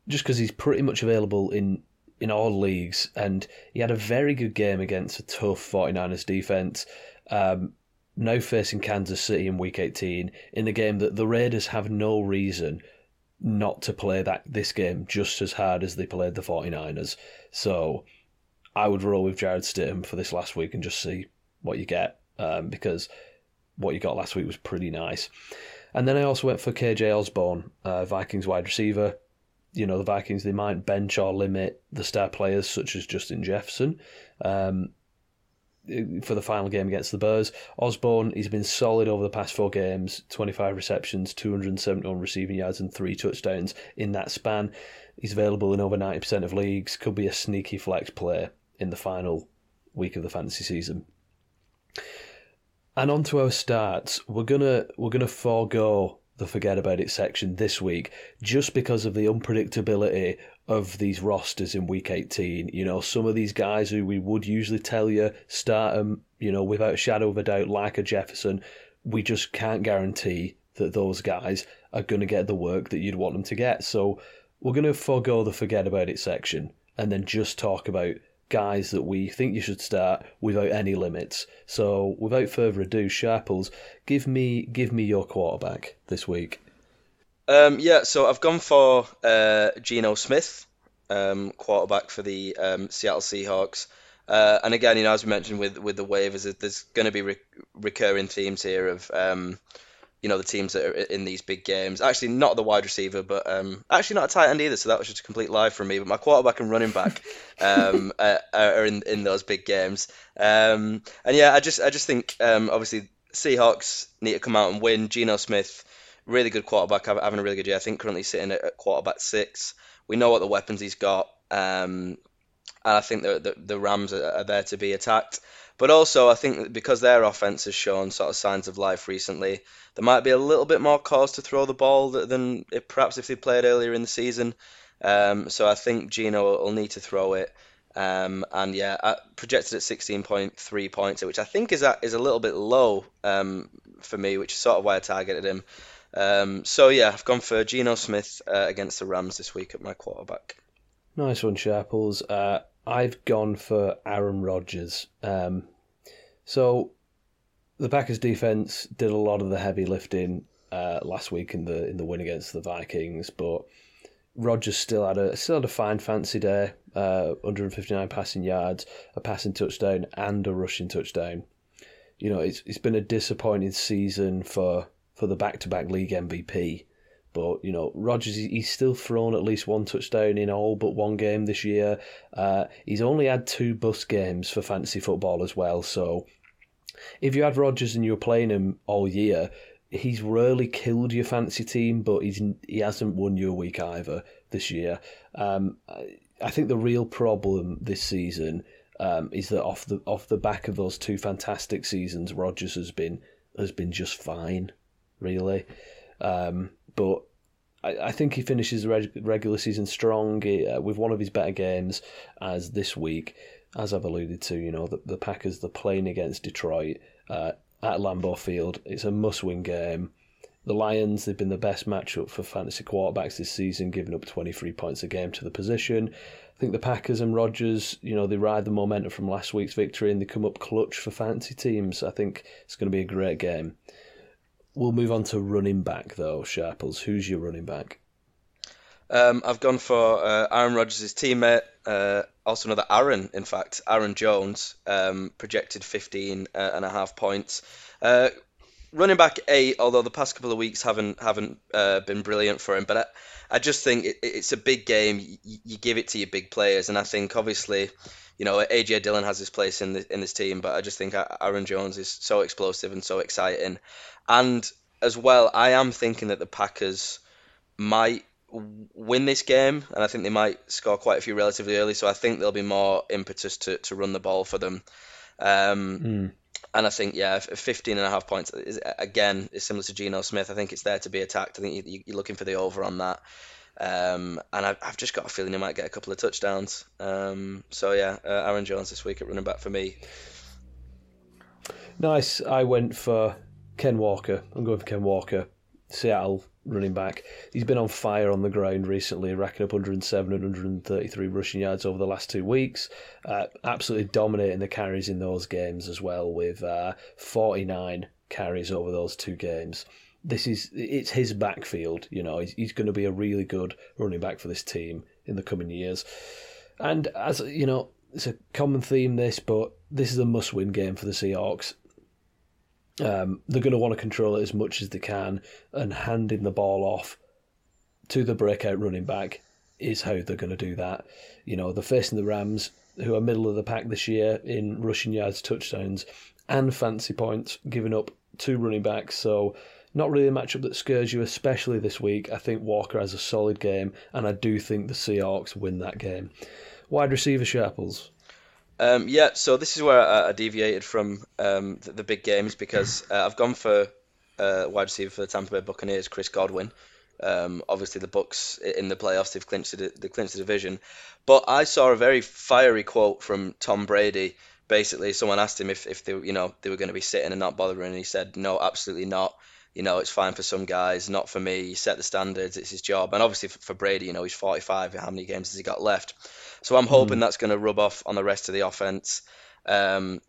just because he's pretty much available in in all leagues, and he had a very good game against a tough 49ers defense. Um, now facing Kansas City in Week 18 in a game that the Raiders have no reason not to play that this game just as hard as they played the 49ers. So I would roll with Jarrett Stidham for this last week and just see what you get um, because what you got last week was pretty nice. And then I also went for KJ Osborn, uh, Vikings wide receiver you know the Vikings they might bench or limit the star players such as Justin Jefferson um, for the final game against the Bears. Osborne, he's been solid over the past four games, 25 receptions, 271 receiving yards, and three touchdowns in that span. He's available in over 90% of leagues. Could be a sneaky flex play in the final week of the fantasy season. And on to our starts. We're gonna we're gonna forego the forget about it section this week just because of the unpredictability of these rosters in week 18. You know, some of these guys who we would usually tell you start them, you know, without a shadow of a doubt, like a Jefferson, we just can't guarantee that those guys are going to get the work that you'd want them to get. So we're going to forego the forget about it section and then just talk about guys that we think you should start without any limits. So, without further ado, Sharples, give me give me your quarterback this week. Um, yeah, so I've gone for uh, Geno Smith, um, quarterback for the um, Seattle Seahawks. Uh, and again, you know, as we mentioned with with the waivers, there's going to be re- recurring themes here of um, you know the teams that are in these big games. Actually, not the wide receiver, but um, actually not a tight end either. So that was just a complete lie from me. But my quarterback and running back *laughs* um, are, are in, in those big games. Um, and yeah, I just I just think um, obviously Seahawks need to come out and win. Geno Smith, really good quarterback, having a really good year. I think currently sitting at, quarterback six. We know what the weapons he's got. Um, and I think the, the, the Rams are, are there to be attacked. But also, I think because their offense has shown sort of signs of life recently, there might be a little bit more cause to throw the ball than perhaps if they played earlier in the season. Um, so I think Geno will need to throw it. Um, and yeah, I projected at 16.3 points, which I think is a, is a little bit low um, for me, which is sort of why I targeted him. Um, so yeah, I've gone for Geno Smith uh, against the Rams this week at my quarterback. Nice one, Sharples. Uh, I've gone for Aaron Rodgers. Um, so the Packers defense did a lot of the heavy lifting uh, last week in the in the win against the Vikings, but Rodgers still had a still had a fine fancy day. Uh, 159 passing yards, a passing touchdown, and a rushing touchdown. You know, it's it's been a disappointing season for for the back to back league MVP. But you know, Rodgers he's still thrown at least one touchdown in all but one game this year. Uh, he's only had two bus games for fantasy football as well, so if you had Rodgers and you were playing him all year, he's rarely killed your fantasy team, but he's he hasn't won you a week either this year. Um, I think the real problem this season um, is that off the off the back of those two fantastic seasons, Rodgers has been has been just fine, really. Um, but I, I, think he finishes the reg- regular season strong uh, with one of his better games as this week as I've alluded to, you know, the, the Packers, they're playing against Detroit. Uh, at Lambeau Field. It's a must-win game. The Lions, they've been the best matchup for fantasy quarterbacks this season, giving up 23 points a game to the position. I think the Packers and Rodgers, you know, they ride the momentum from last week's victory and they come up clutch for fantasy teams. I think it's going to be a great game. We'll move on to running back, though, Sharples. Who's your running back? Um, I've gone for uh, Aaron Rodgers' teammate, uh, also another Aaron, in fact, Aaron Jones, um, projected 15 uh, and a half points. Running back eight, although the past couple of weeks haven't haven't uh, been brilliant for him, but I, I just think it, it's a big game. You, you, give it to your big players, and I think obviously, you know, AJ Dillon has his place in the, in this team, but I just think Aaron Jones is so explosive and so exciting, and as well, I am thinking that the Packers might win this game, and I think they might score quite a few relatively early. So I think there'll be more impetus to, to run the ball for them. Um, mm. And I think, yeah, 15 and a half points, is, again, is similar to Geno Smith. I think it's there to be attacked. I think you, are looking for the over on that. Um, and I've, I've, just got a feeling he might get a couple of touchdowns. Um, so, yeah, uh, Aaron Jones this week at running back for me. Nice. I went for Ken Walker. I'm going for Ken Walker. Seattle running back. He's been on fire on the ground recently, racking up 107 and 133 rushing yards over the last two weeks. Uh, absolutely dominating the carries in those games as well, with uh, 49 carries over those two games. This is it's his backfield. You know, he's, he's going to be a really good running back for this team in the coming years. And as you know, it's a common theme this, but this is a must-win game for the Seahawks. Um, they're going to want to control it as much as they can, and handing the ball off to the breakout running back is how they're going to do that. You know, they're facing the Rams, who are middle of the pack this year in rushing yards, touchdowns, and fancy points, giving up two running backs. So, not really a matchup that scares you, especially this week. I think Walker has a solid game, and I do think the Seahawks win that game. Wide receiver Sharples. Um, yeah, so this is where I, I deviated from um, the, the, big games because uh, I've gone for uh, wide receiver for the Tampa Bay Buccaneers, Chris Godwin. Um, obviously, the Bucks in the playoffs they've clinched the, they clinched the division, but I saw a very fiery quote from Tom Brady. Basically, someone asked him if, if they you know they were going to be sitting and not bothering, and he said, "No, absolutely not." you know, it's fine for some guys, not for me. He set the standards, it's his job. And obviously for Brady, you know, he's 45. How many games has he got left? So I'm hoping mm. that's going to rub off on the rest of the offense. Um,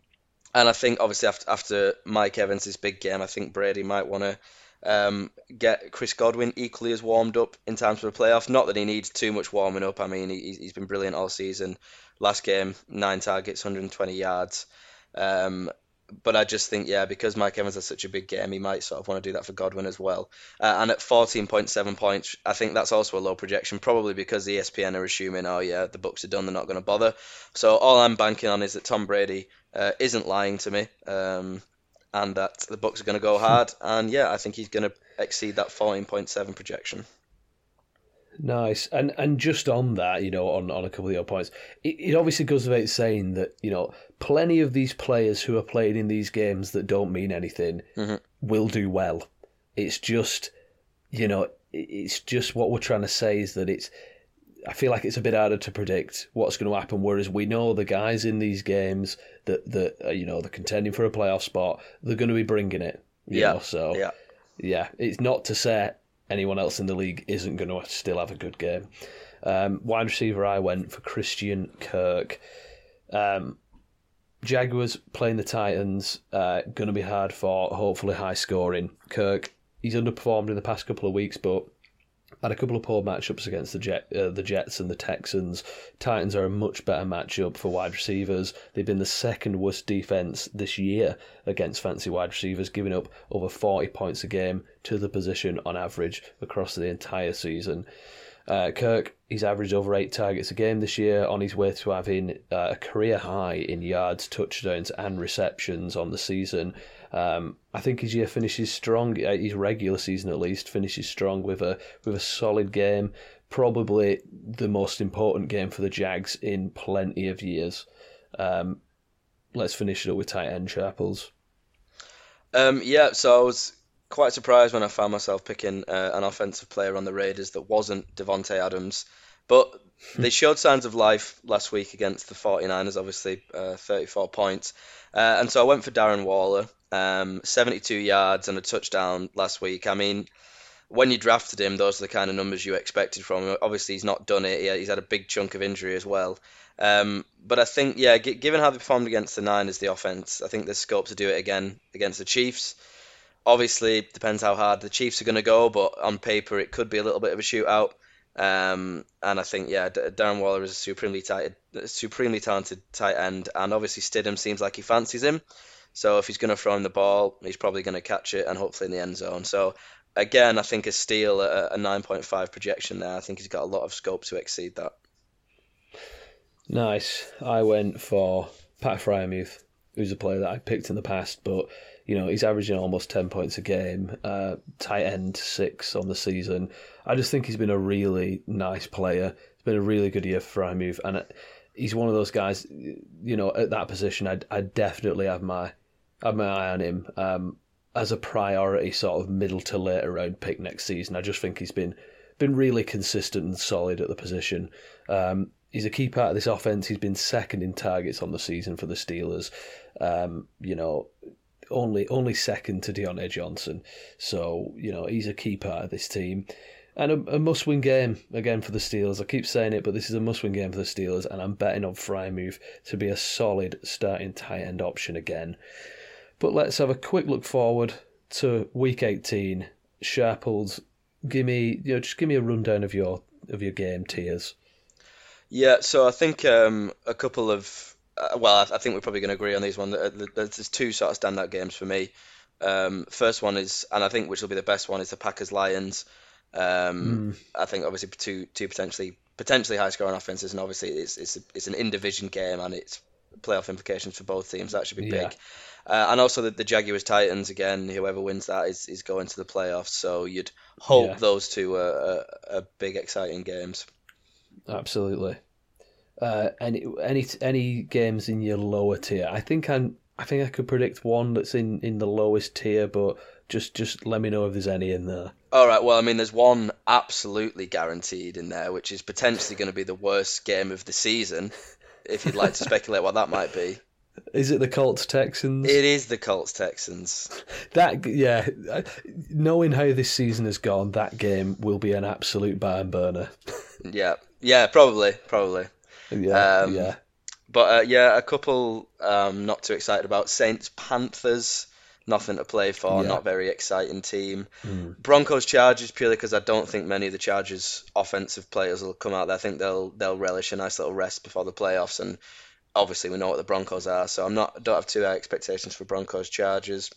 and I think obviously after, after Mike Evans' big game, I think Brady might want to um, get Chris Godwin equally as warmed up in time for the playoff. Not that he needs too much warming up. I mean, he, he's been brilliant all season. Last game, nine targets, 120 yards. Um, but I just think, yeah, because Mike Evans has such a big game, he might sort of want to do that for Godwin as well. Uh, and at 14.7 points, I think that's also a low projection, probably because the ESPN are assuming, oh, yeah, the Bucks are done, they're not going to bother. So all I'm banking on is that Tom Brady uh, isn't lying to me. Um, and that the Bucks are going to go hard, and yeah, I think he's going to exceed that 14.7 projection. Nice, and and just on that, you know, on, on a couple of your points, it, it obviously goes without saying that you know plenty of these players who are playing in these games that don't mean anything mm-hmm. will do well. It's just, you know, it's just what we're trying to say is that it's. I feel like it's a bit harder to predict what's going to happen. Whereas we know the guys in these games that that uh, you know they're contending for a playoff spot, they're going to be bringing it. yeah. Know? So yeah, yeah, it's not to say anyone else in the league isn't going to still have a good game. Um, wide receiver, I went for Christian Kirk. Um, Jaguars playing the Titans, uh, going to be hard for hopefully high scoring. Kirk, he's underperformed in the past couple of weeks, but had a couple of poor matchups against the Jet, uh, the Jets and the Texans. Titans are a much better matchup for wide receivers. They've been the second worst defense this year against fancy wide receivers, giving up over 40 points a game to the position on average across the entire season. Uh, Kirk, he's averaged over eight targets a game this year, on his way to having uh, a career high in yards, touchdowns, and receptions on the season. Um, I think his year finishes strong. Uh, his regular season, at least, finishes strong with a with a solid game. Probably the most important game for the Jags in plenty of years. Um, let's finish it up with tight end Sharples. Um, yeah, so I was quite surprised when I found myself picking uh, an offensive player on the Raiders that wasn't Davante Adams. But they showed signs of life last week against the 49ers, obviously, uh, 34 points. Uh, and so I went for Darren Waller. Um, 72 yards and a touchdown last week. I mean, when you drafted him, those are the kind of numbers you expected from him. Obviously, he's not done it. He's had a big chunk of injury as well. Um, but I think, yeah, given how they performed against the Niners, the offense, I think there's scope to do it again against the Chiefs. Obviously, depends how hard the Chiefs are going to go, but on paper, it could be a little bit of a shootout. Um, and I think, yeah, Darren Waller is a supremely tight, supremely talented tight end, and obviously Stidham seems like he fancies him. So if he's going to throw him the ball, he's probably going to catch it and hopefully in the end zone. So again, I think a steal, a, a 9.5 projection there. I think he's got a lot of scope to exceed that. Nice. I went for Pat Freiermuth, who's a player that I picked in the past, but you know he's averaging almost ten points a game, uh, tight end six on the season. I just think he's been a really nice player. It's been a really good year for Freiermuth, and he's one of those guys. You know, at that position, I I definitely have my my eye on him um, as a priority, sort of middle to later round pick next season. I just think he's been been really consistent and solid at the position. Um, he's a key part of this offense. He's been second in targets on the season for the Steelers. Um, you know, only only second to Diontae Johnson. So you know he's a key part of this team. And a, a must-win game again for the Steelers. I keep saying it, but this is a must-win game for the Steelers, and I'm betting on Freiermuth to be a solid starting tight end option again. But let's have a quick look forward to Week 18. Sharples, give me you know just give me a rundown of your of your game tiers. Yeah, so I think um, a couple of uh, well, I, I, think we're probably going to agree on these one. There's two sort of standout games for me. Um, first one is, and I think which will be the best one, is the Packers Lions. Um, mm. I think obviously two two potentially potentially high scoring offenses, and obviously it's it's, it's an in division game and it's playoff implications for both teams. That should be yeah. Uh, and also the, the Jaguars Titans again. Whoever wins that is, is going to the playoffs. So you'd hope yeah. those two are, are, are big exciting games. Absolutely. Uh, any any any games in your lower tier? I think I'm. I think I could predict one that's in, in the lowest tier, but just just let me know if there's any in there. All right. Well, I mean, there's one absolutely guaranteed in there, which is potentially going to be the worst game of the season. If you'd like to *laughs* speculate what that might be. Is it the Colts Texans? It is the Colts Texans. That yeah, knowing how this season has gone, that game will be an absolute barn burner. *laughs* yeah, yeah, probably, probably. Yeah, um, yeah. But uh, yeah, a couple um, not too excited about Saints Panthers. Nothing to play for. Yeah. Not very exciting team. Mm. Broncos Chargers purely because I don't think many of the Chargers offensive players will come out there. I think they'll they'll relish a nice little rest before the playoffs and obviously we know what the Broncos are, so I'm not don't have too high expectations for Broncos Chargers.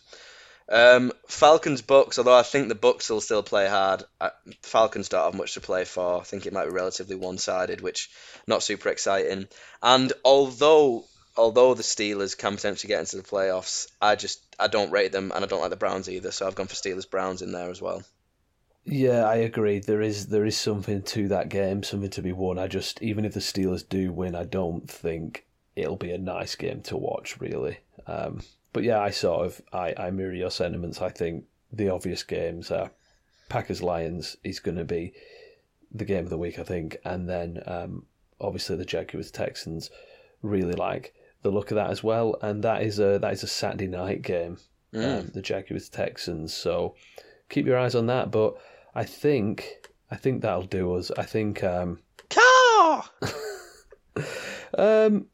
Um, Falcons Bucks, although I think the Bucks will still play hard. I, Falcons don't have much to play for. I think it might be relatively one-sided, which not super exciting. And although although the Steelers can potentially get into the playoffs, I just I don't rate them, and I don't like the Browns either. So I've gone for Steelers Browns in there as well. Yeah, I agree. There is there is something to that game, something to be won. I just even if the Steelers do win, I don't think it'll be a nice game to watch, really. Um, but yeah, I sort of I, I mirror your sentiments. I think the obvious games are Packers Lions is going to be the game of the week, I think, and then um, obviously the Jaguars Texans. Really like the look of that as well, and that is a that is a Saturday night game. Mm. Um, the Jaguars Texans. So keep your eyes on that. But I think I think that'll do us. I think. Um, Car. *laughs* um,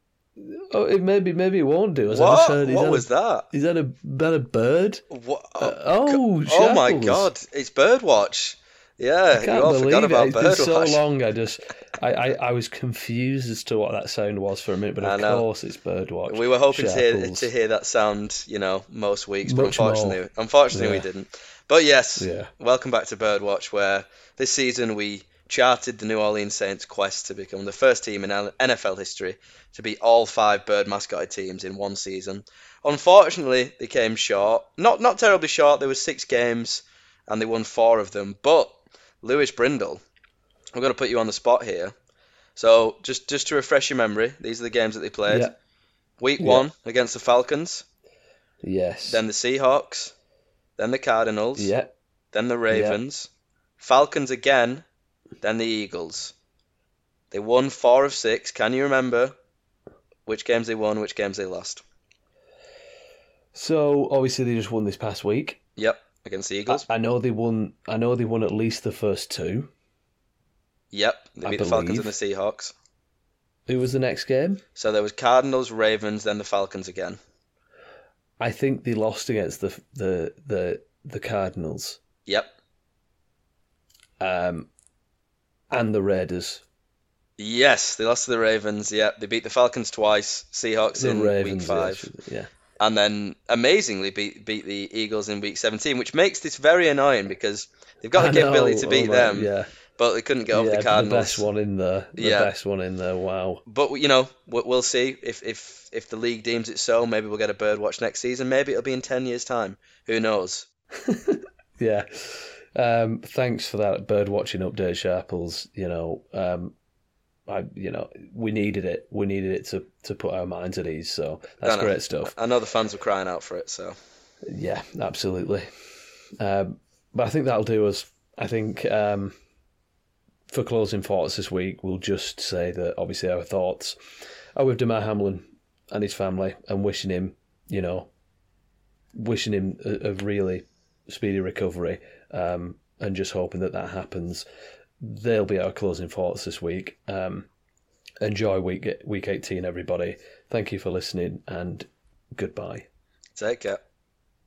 Oh, it maybe maybe it won't do. As what? I just heard, what was a, that? Is that a that a bird? What? Uh, oh, oh my god! It's Birdwatch. Yeah, I can't believe it. It's been so long. I just, I, I, I, was confused as to what that sound was for a minute, but of course it's Birdwatch. We were hoping to hear, to hear that sound, you know, most weeks, but Much unfortunately, more. unfortunately yeah. we didn't. But yes, yeah. welcome back to Birdwatch, where this season we charted the New Orleans Saints' quest to become the first team in NFL history to beat all five bird mascotted teams in one season. Unfortunately, they came short. Not not terribly short. There were six games, and they won four of them. But Lewis Brindle, I'm going to put you on the spot here. So just just to refresh your memory, these are the games that they played. Yeah. Week yeah. one against the Falcons. Yes. Then the Seahawks. Then the Cardinals. Yeah. Then the Ravens. Yeah. Falcons again then the Eagles. They won four of six. Can you remember which games they won, which games they lost? So obviously they just won this past week. Yep, against the Eagles. I, I know they won. I know they won at least the first two. Yep, they I beat the Falcons and the Seahawks. Who was the next game? So there was Cardinals, Ravens, then the Falcons again. I think they lost against the the the the Cardinals Yep. um, and the Raiders. Yes, they lost to the Ravens. Yeah, they beat the Falcons twice, Seahawks The in Ravens, week five, yeah. and then amazingly beat beat the Eagles in week 17, which makes this very annoying because they've got I the capability know, to beat oh my- them, Yeah, but they couldn't get over yeah, the Cardinals. The best one in there. The Yeah. best one in there. Wow. But you know, we- we'll see if if if the league deems it so. Maybe we'll get a bird watch next season. Maybe it'll be in ten years' time. Who knows? *laughs* Yeah. Um, thanks for that bird watching update, Sharples. You know, um, I you know we needed it. We needed it to, to put our minds at ease. So that's great stuff. I know the fans were crying out for it. So Yeah, absolutely. Um, but I think that'll do us. I think um, for closing thoughts this week, we'll just say that obviously our thoughts are with Damar Hamlin and his family, and wishing him, you know, wishing him a, a really speedy recovery, um, and just hoping that that happens. They'll be our closing thoughts this week. Um, enjoy week week eighteen, everybody. Thank you for listening, and goodbye. take care.